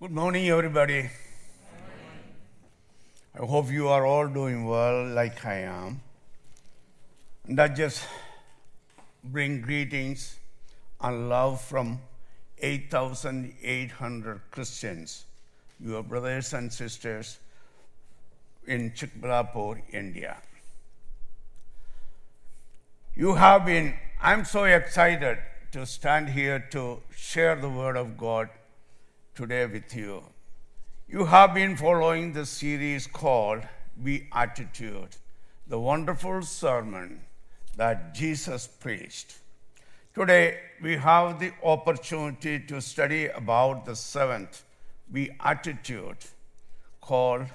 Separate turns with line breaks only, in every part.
Good morning, everybody. I hope you are all doing well, like I am. And I just bring greetings and love from 8,800 Christians, your brothers and sisters in Chikbalapur, India. You have been, I'm so excited to stand here to share the Word of God today with you. You have been following the series called Beatitude, the wonderful sermon that Jesus preached. Today, we have the opportunity to study about the seventh Be Attitude called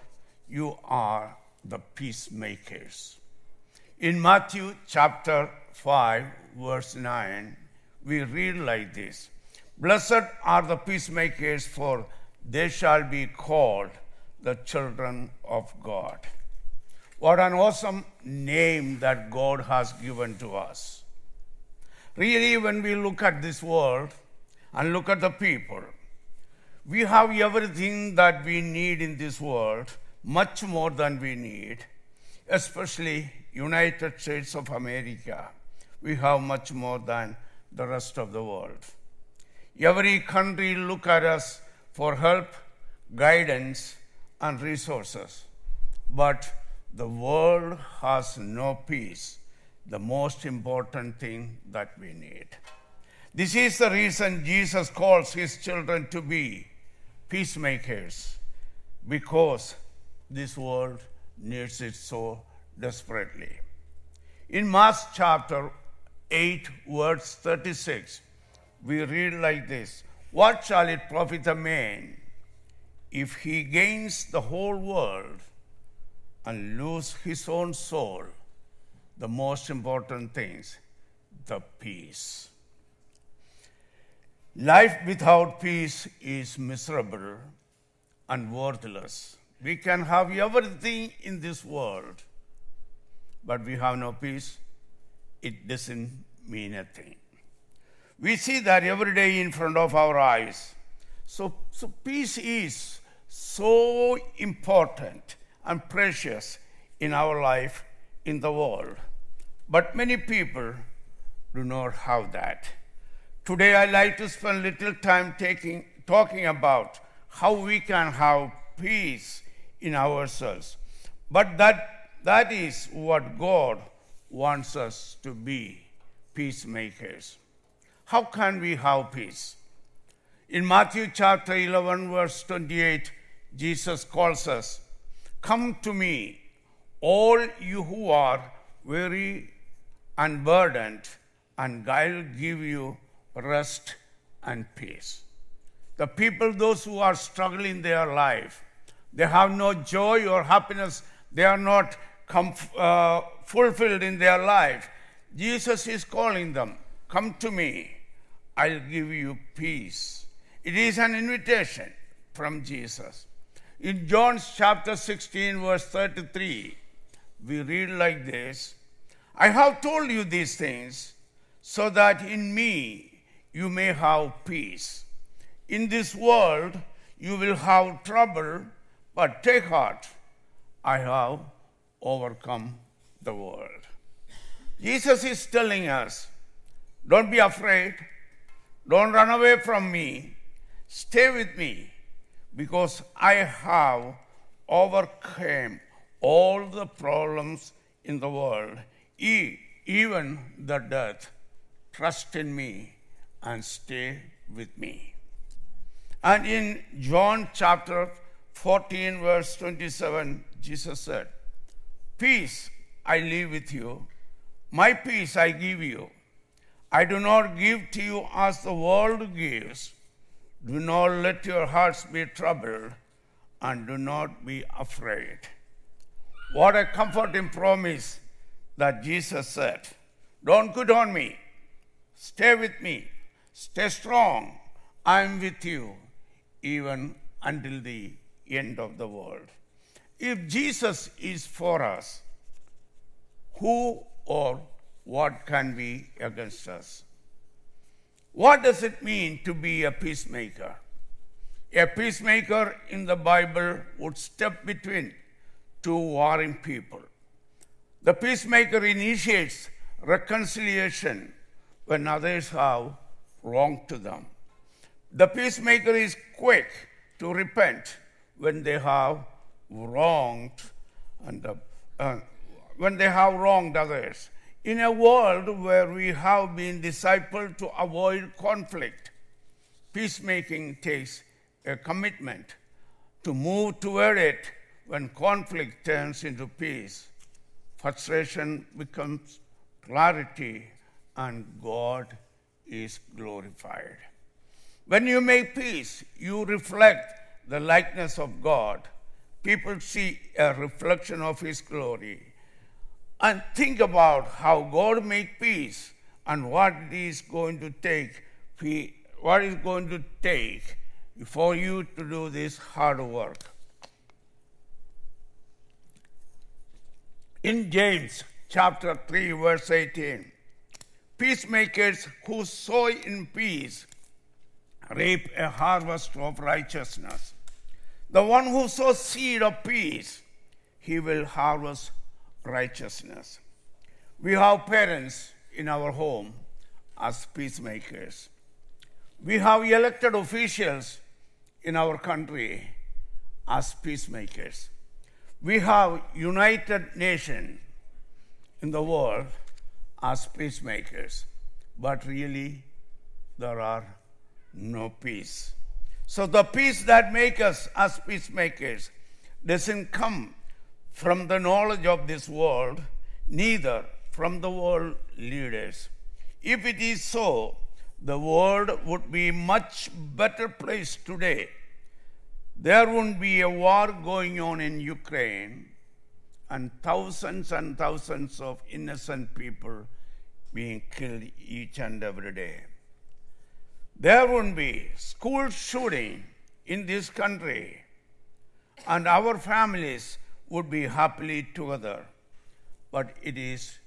You Are the Peacemakers. In Matthew chapter 5, verse 9, we read like this Blessed are the peacemakers, for they shall be called the children of God. What an awesome name that God has given to us. Really, when we look at this world and look at the people, we have everything that we need in this world, much more than we need, especially United States of America. We have much more than the rest of the world. Every country look at us for help, guidance, and resources. But the world has no peace, the most important thing that we need. This is the reason Jesus calls his children to be peacemakers, because this world needs it so desperately. In Mark chapter 8, verse 36, we read like this What shall it profit a man if he gains the whole world and lose his own soul? The most important things, the peace. Life without peace is miserable and worthless. We can have everything in this world, but we have no peace. It doesn't mean a thing. We see that every day in front of our eyes. So, so peace is so important and precious in our life in the world. But many people do not have that. Today I like to spend little time taking, talking about how we can have peace in ourselves. But that, that is what God wants us to be peacemakers. How can we have peace? In Matthew chapter 11, verse 28, Jesus calls us, Come to me, all you who are weary and burdened, and I'll give you rest and peace. The people, those who are struggling in their life, they have no joy or happiness, they are not uh, fulfilled in their life. Jesus is calling them, Come to me, I'll give you peace. It is an invitation from Jesus. In John chapter 16, verse 33, we read like this I have told you these things so that in me you may have peace. In this world you will have trouble, but take heart, I have overcome the world. Jesus is telling us don't be afraid, don't run away from me, stay with me, because I have overcome all the problems in the world, even the death. Trust in me and stay with me. And in John chapter 14, verse 27, Jesus said, Peace I leave with you, my peace I give you. I do not give to you as the world gives. Do not let your hearts be troubled and do not be afraid. What a comforting promise that Jesus said. Don't quit on me. Stay with me. Stay strong. I'm with you even until the end of the world. If Jesus is for us, who or what can be against us? What does it mean to be a peacemaker? A peacemaker in the Bible would step between two warring people. The peacemaker initiates reconciliation when others have wronged to them. The peacemaker is quick to repent when they have wronged and uh, uh, when they have wronged others. In a world where we have been discipled to avoid conflict, peacemaking takes a commitment to move toward it when conflict turns into peace. Frustration becomes clarity and God is glorified. When you make peace, you reflect the likeness of God. People see a reflection of His glory. And think about how God make peace and what is going to take, what is going to take for you to do this hard work. In James chapter 3, verse 18, peacemakers who sow in peace reap a harvest of righteousness. The one who sows seed of peace, he will harvest righteousness. We have parents in our home as peacemakers. We have elected officials in our country as peacemakers. We have United Nations in the world as peacemakers, but really there are no peace. So the peace that makes us as peacemakers doesn't come from the knowledge of this world, neither from the world leaders. If it is so, the world would be much better place today. There wouldn't be a war going on in Ukraine and thousands and thousands of innocent people being killed each and every day. There wouldn't be school shooting in this country and our families would be happily together. But it is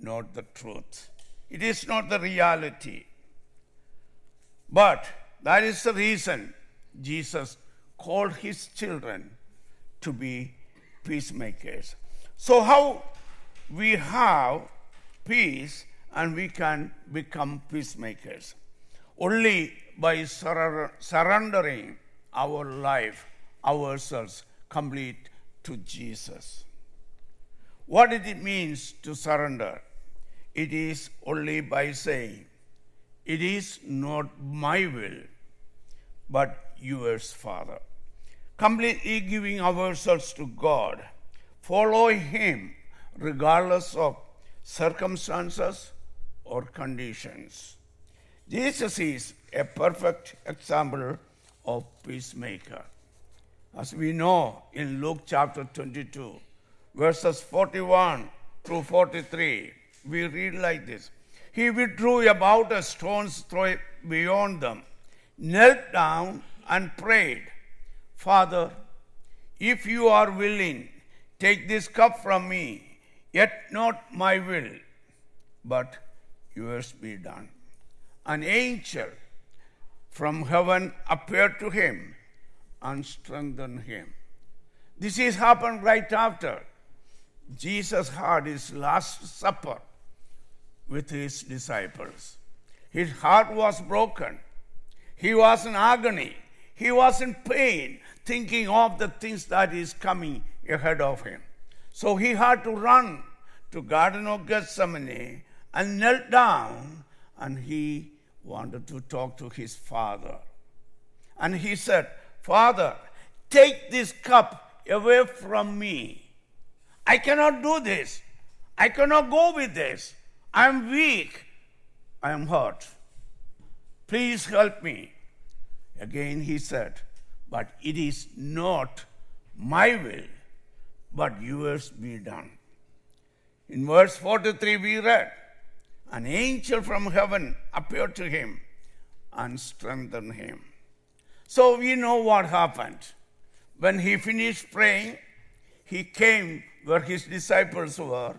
not the truth. It is not the reality. But that is the reason Jesus called his children to be peacemakers. So, how we have peace and we can become peacemakers? Only by surrendering our life, ourselves, complete to Jesus. What it means to surrender? It is only by saying, It is not my will, but yours, Father. Completely giving ourselves to God, follow Him regardless of circumstances or conditions. Jesus is a perfect example of peacemaker. As we know in Luke chapter 22, verses 41 through 43, we read like this He withdrew about a stone's throw beyond them, knelt down, and prayed, Father, if you are willing, take this cup from me, yet not my will, but yours be done. An angel from heaven appeared to him and strengthen him. This is happened right after Jesus had his last supper with his disciples. His heart was broken. He was in agony. He was in pain, thinking of the things that is coming ahead of him. So he had to run to Garden of Gethsemane and knelt down and he wanted to talk to his father. And he said, Father, take this cup away from me. I cannot do this. I cannot go with this. I am weak. I am hurt. Please help me. Again he said, But it is not my will, but yours be done. In verse 43, we read, An angel from heaven appeared to him and strengthened him. So we know what happened. When he finished praying, he came where his disciples were.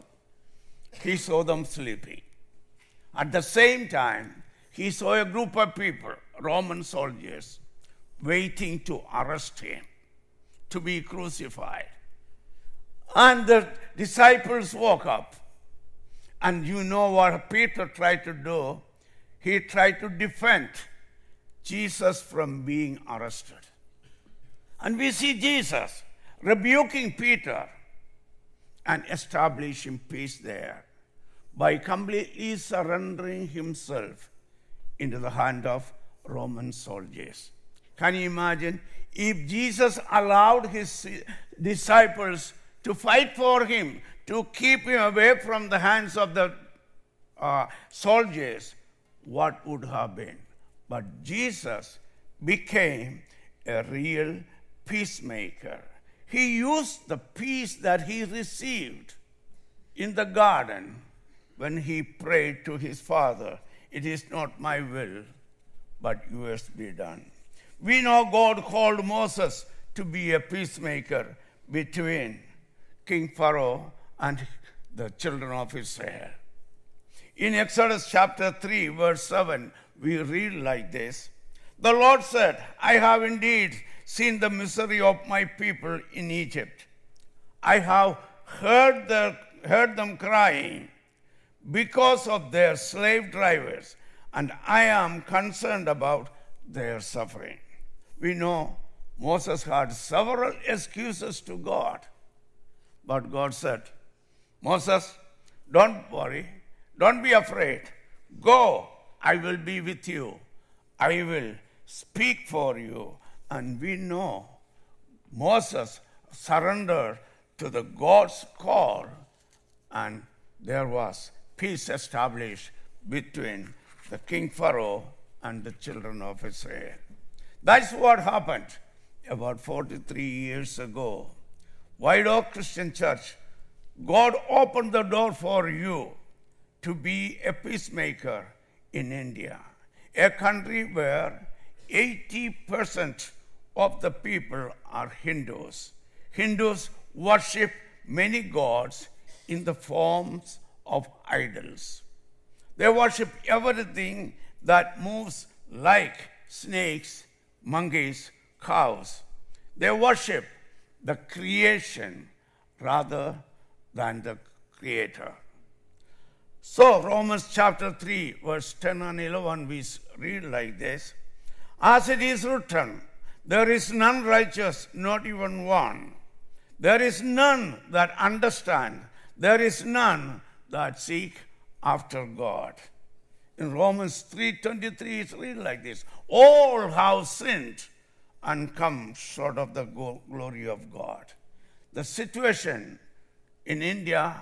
He saw them sleeping. At the same time, he saw a group of people, Roman soldiers, waiting to arrest him, to be crucified. And the disciples woke up. And you know what Peter tried to do? He tried to defend Jesus from being arrested. And we see Jesus rebuking Peter and establishing peace there by completely surrendering himself into the hand of Roman soldiers. Can you imagine if Jesus allowed his disciples to fight for him, to keep him away from the hands of the uh, soldiers, what would have been? But Jesus became a real peacemaker. He used the peace that he received in the garden when he prayed to his Father, It is not my will, but yours be done. We know God called Moses to be a peacemaker between King Pharaoh and the children of Israel. In Exodus chapter 3, verse 7, we read like this The Lord said, I have indeed seen the misery of my people in Egypt. I have heard, heard them crying because of their slave drivers, and I am concerned about their suffering. We know Moses had several excuses to God, but God said, Moses, don't worry, don't be afraid. Go, I will be with you. I will speak for you. And we know Moses surrendered to the God's call, and there was peace established between the king Pharaoh and the children of Israel. That's what happened about 43 years ago. White Oak Christian Church, God opened the door for you to be a peacemaker in India, a country where 80% of the people are Hindus. Hindus worship many gods in the forms of idols. They worship everything that moves like snakes, monkeys, cows. They worship the creation rather than the creator. So, Romans chapter 3, verse 10 and 11, we read like this As it is written, there is none righteous, not even one. There is none that understand. There is none that seek after God. In Romans 3:23 it's read like this: All have sinned and come short of the glory of God. The situation in India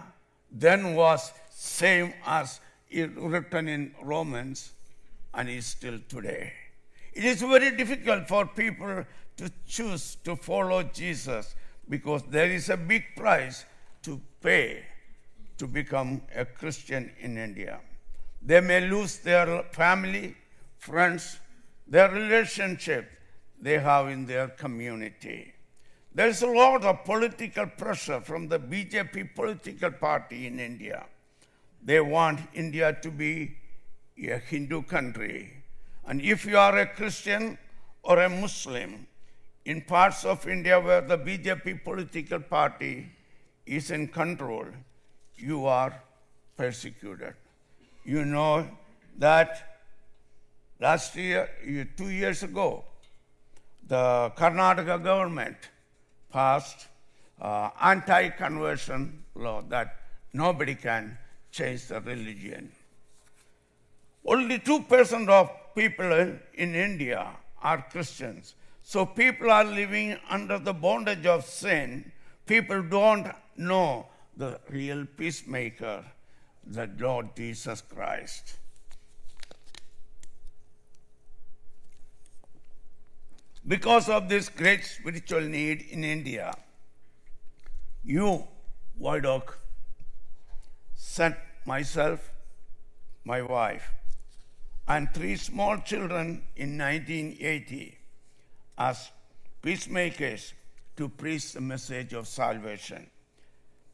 then was same as written in Romans and is still today. It is very difficult for people to choose to follow Jesus because there is a big price to pay to become a Christian in India. They may lose their family, friends, their relationship they have in their community. There is a lot of political pressure from the BJP political party in India. They want India to be a Hindu country. And if you are a Christian or a Muslim in parts of India where the BJP political party is in control, you are persecuted. You know that last year, two years ago, the Karnataka government passed uh, anti-conversion law that nobody can change the religion. Only 2% of people in India are Christians. So people are living under the bondage of sin. People don't know the real peacemaker, the Lord Jesus Christ. Because of this great spiritual need in India, you, Oak, sent myself, my wife, and three small children in 1980 as peacemakers to preach the message of salvation.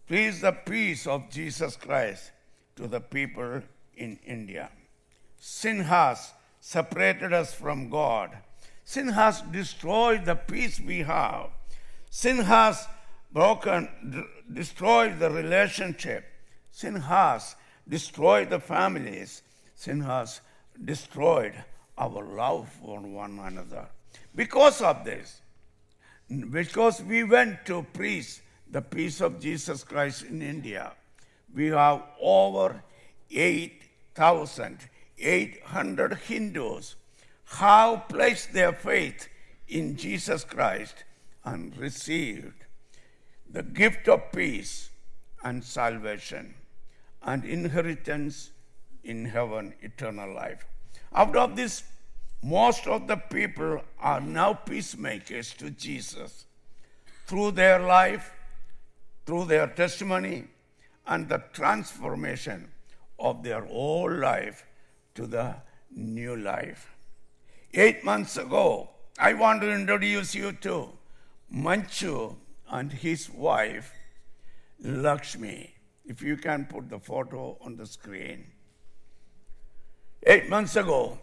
Preach the peace of Jesus Christ to the people in India. Sin has separated us from God Sin has destroyed the peace we have. Sin has broken, destroyed the relationship. Sin has destroyed the families. Sin has destroyed our love for one another. Because of this, because we went to preach the peace of Jesus Christ in India, we have over 8,800 Hindus have placed their faith in Jesus Christ and received the gift of peace and salvation and inheritance in heaven, eternal life. Out of this, most of the people are now peacemakers to Jesus through their life, through their testimony, and the transformation of their old life to the new life. Eight months ago, I want to introduce you to Manju and his wife, Lakshmi. If you can put the photo on the screen. Eight months ago,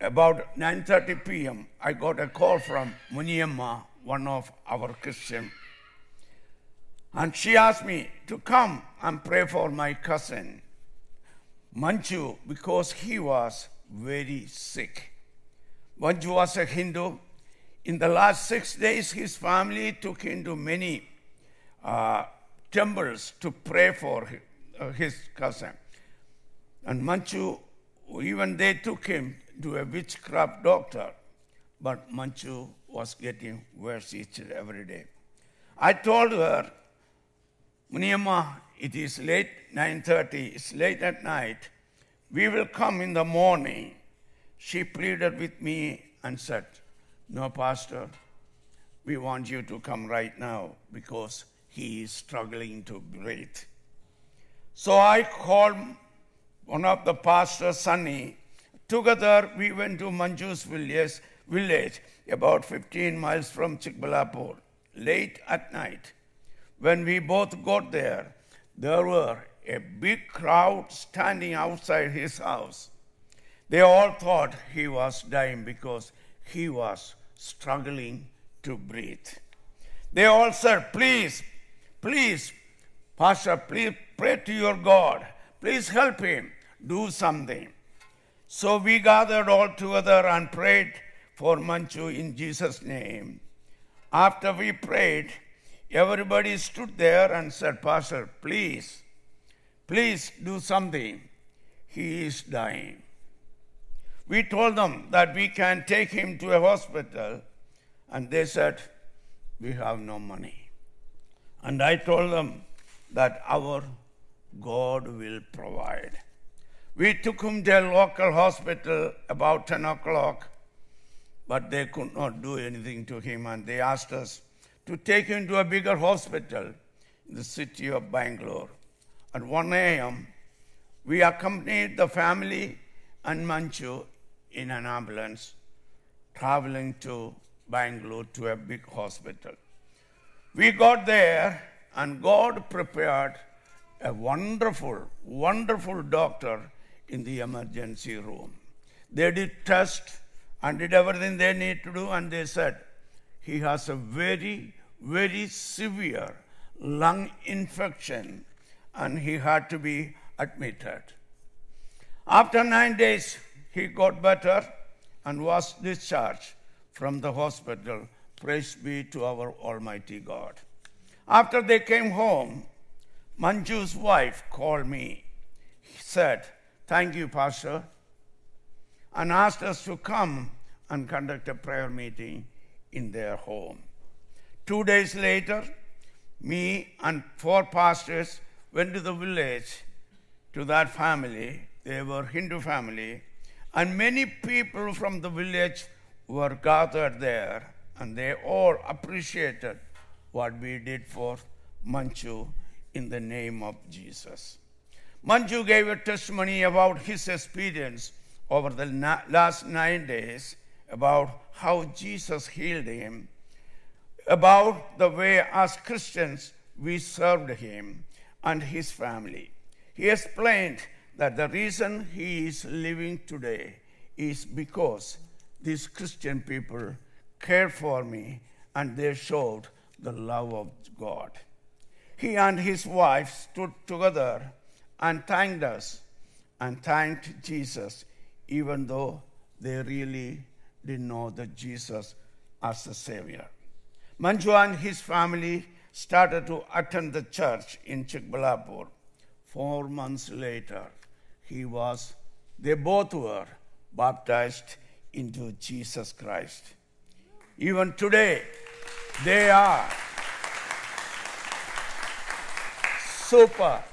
about 9.30 p.m., I got a call from Muniamma, one of our Christian. And she asked me to come and pray for my cousin, Manju, because he was very sick. Manju was a Hindu. In the last six days, his family took him to many uh, temples to pray for his, uh, his cousin. And Manju, even they took him to a witchcraft doctor, but Manju was getting worse each and every day. I told her, Muniamma, it is late, 9.30, it's late at night. We will come in the morning. She pleaded with me and said, no, Pastor, we want you to come right now because he is struggling to breathe. So I called one of the pastors, Sunny. Together we went to Manju's village, village about 15 miles from Chikbalapur, late at night. When we both got there, there were a big crowd standing outside his house. They all thought he was dying because he was struggling to breathe. They all said, Please, please, Pastor, please pray to your God. Please help him. Do something. So we gathered all together and prayed for Manju in Jesus' name. After we prayed, everybody stood there and said, Pastor, please, please do something. He is dying. We told them that we can take him to a hospital, and they said, We have no money. And I told them that our God will provide. We took him to a local hospital about 10 o'clock, but they could not do anything to him, and they asked us to take him to a bigger hospital in the city of Bangalore. At 1 a.m., we accompanied the family and Manju in an ambulance traveling to Bangalore to a big hospital. We got there, and God prepared a wonderful, wonderful doctor in the emergency room. They did test and did everything they need to do, and they said he has a very, very severe lung infection, and he had to be admitted. After nine days, he got better and was discharged from the hospital. Praise be to our Almighty God. After they came home, Manju's wife called me. He said, Thank you, Pastor, and asked us to come and conduct a prayer meeting in their home. Two days later, me and four pastors went to the village to that family. They were Hindu family, and many people from the village were gathered there, and they all appreciated what we did for Manju in the name of Jesus. Manju gave a testimony about his experience over the na- last nine days about how Jesus healed him, about the way as Christians we served him and his family. He explained that the reason he is living today is because these Christian people cared for me and they showed the love of God. He and his wife stood together and thanked us and thanked Jesus, even though they really didn't know that Jesus as the Savior. Manju and his family started to attend the church in Chikbalapur. Four months later, he was, they both were baptized into Jesus Christ. Even today, they are super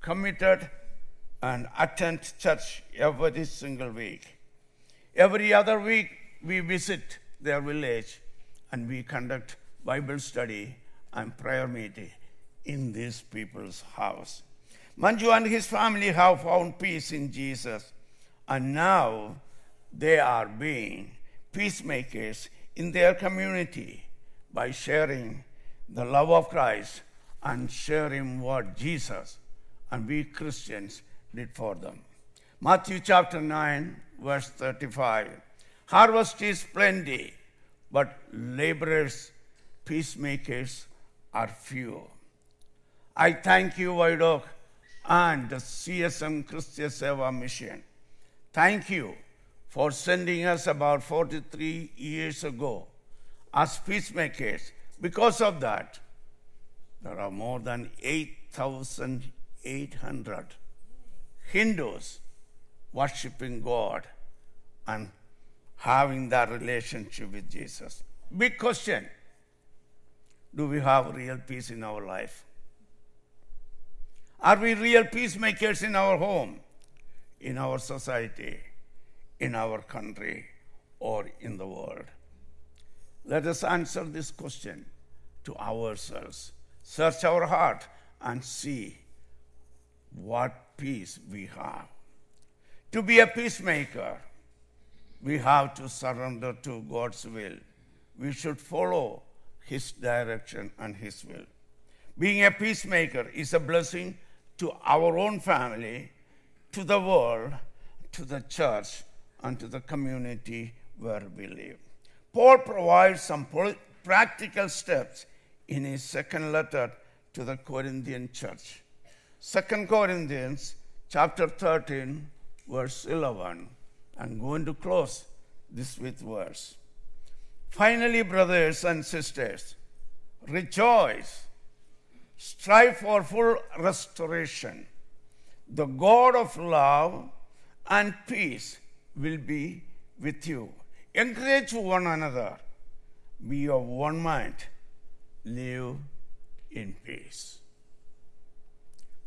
committed and attend church every single week. Every other week, we visit their village and we conduct Bible study and prayer meeting in these people's house. Manju and his family have found peace in Jesus, and now they are being peacemakers in their community by sharing the love of Christ and sharing what Jesus and we Christians did for them. Matthew chapter 9, verse 35. Harvest is plenty, but laborers, peacemakers are few. I thank you, White and the CSM Christian Seva mission. Thank you for sending us about 43 years ago as peacemakers. Because of that, there are more than 8,800 Hindus worshiping God and having that relationship with Jesus. Big question Do we have real peace in our life? Are we real peacemakers in our home, in our society, in our country, or in the world? Let us answer this question to ourselves. Search our heart and see what peace we have. To be a peacemaker, we have to surrender to God's will. We should follow His direction and His will. Being a peacemaker is a blessing to our own family, to the world, to the church, and to the community where we live. Paul provides some practical steps in his second letter to the Corinthian church. Second Corinthians chapter 13, verse 11. I'm going to close this with verse. Finally, brothers and sisters, rejoice, strive for full restoration. The God of love and peace will be with you. Encourage one another. Be of one mind. Live in peace.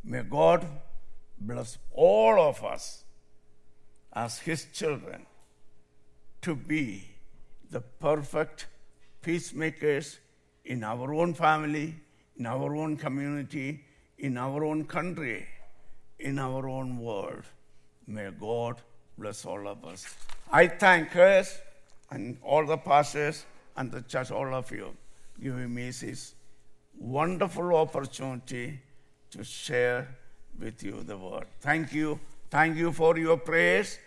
May God bless all of us as His children to be the perfect peacemakers in our own family, in our own community, in our own country, in our own world. May God bless all of us. I thank us and all the pastors and the church, all of you, giving me this wonderful opportunity to share with you the word. Thank you. Thank you for your prayers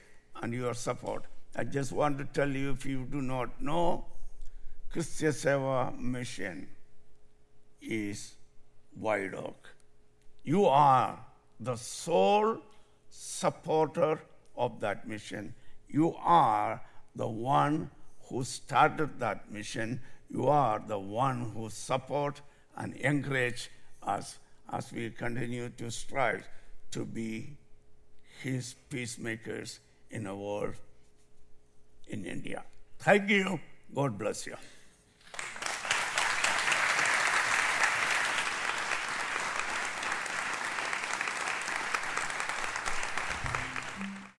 and your support. I just want to tell you if you do not know, Christian Seva mission is White Oak. You are the sole supporter of that mission. You are the one who started that mission. You are the one who support and encourage us as we continue to strive to be his peacemakers in a world in India. Thank you. God bless you.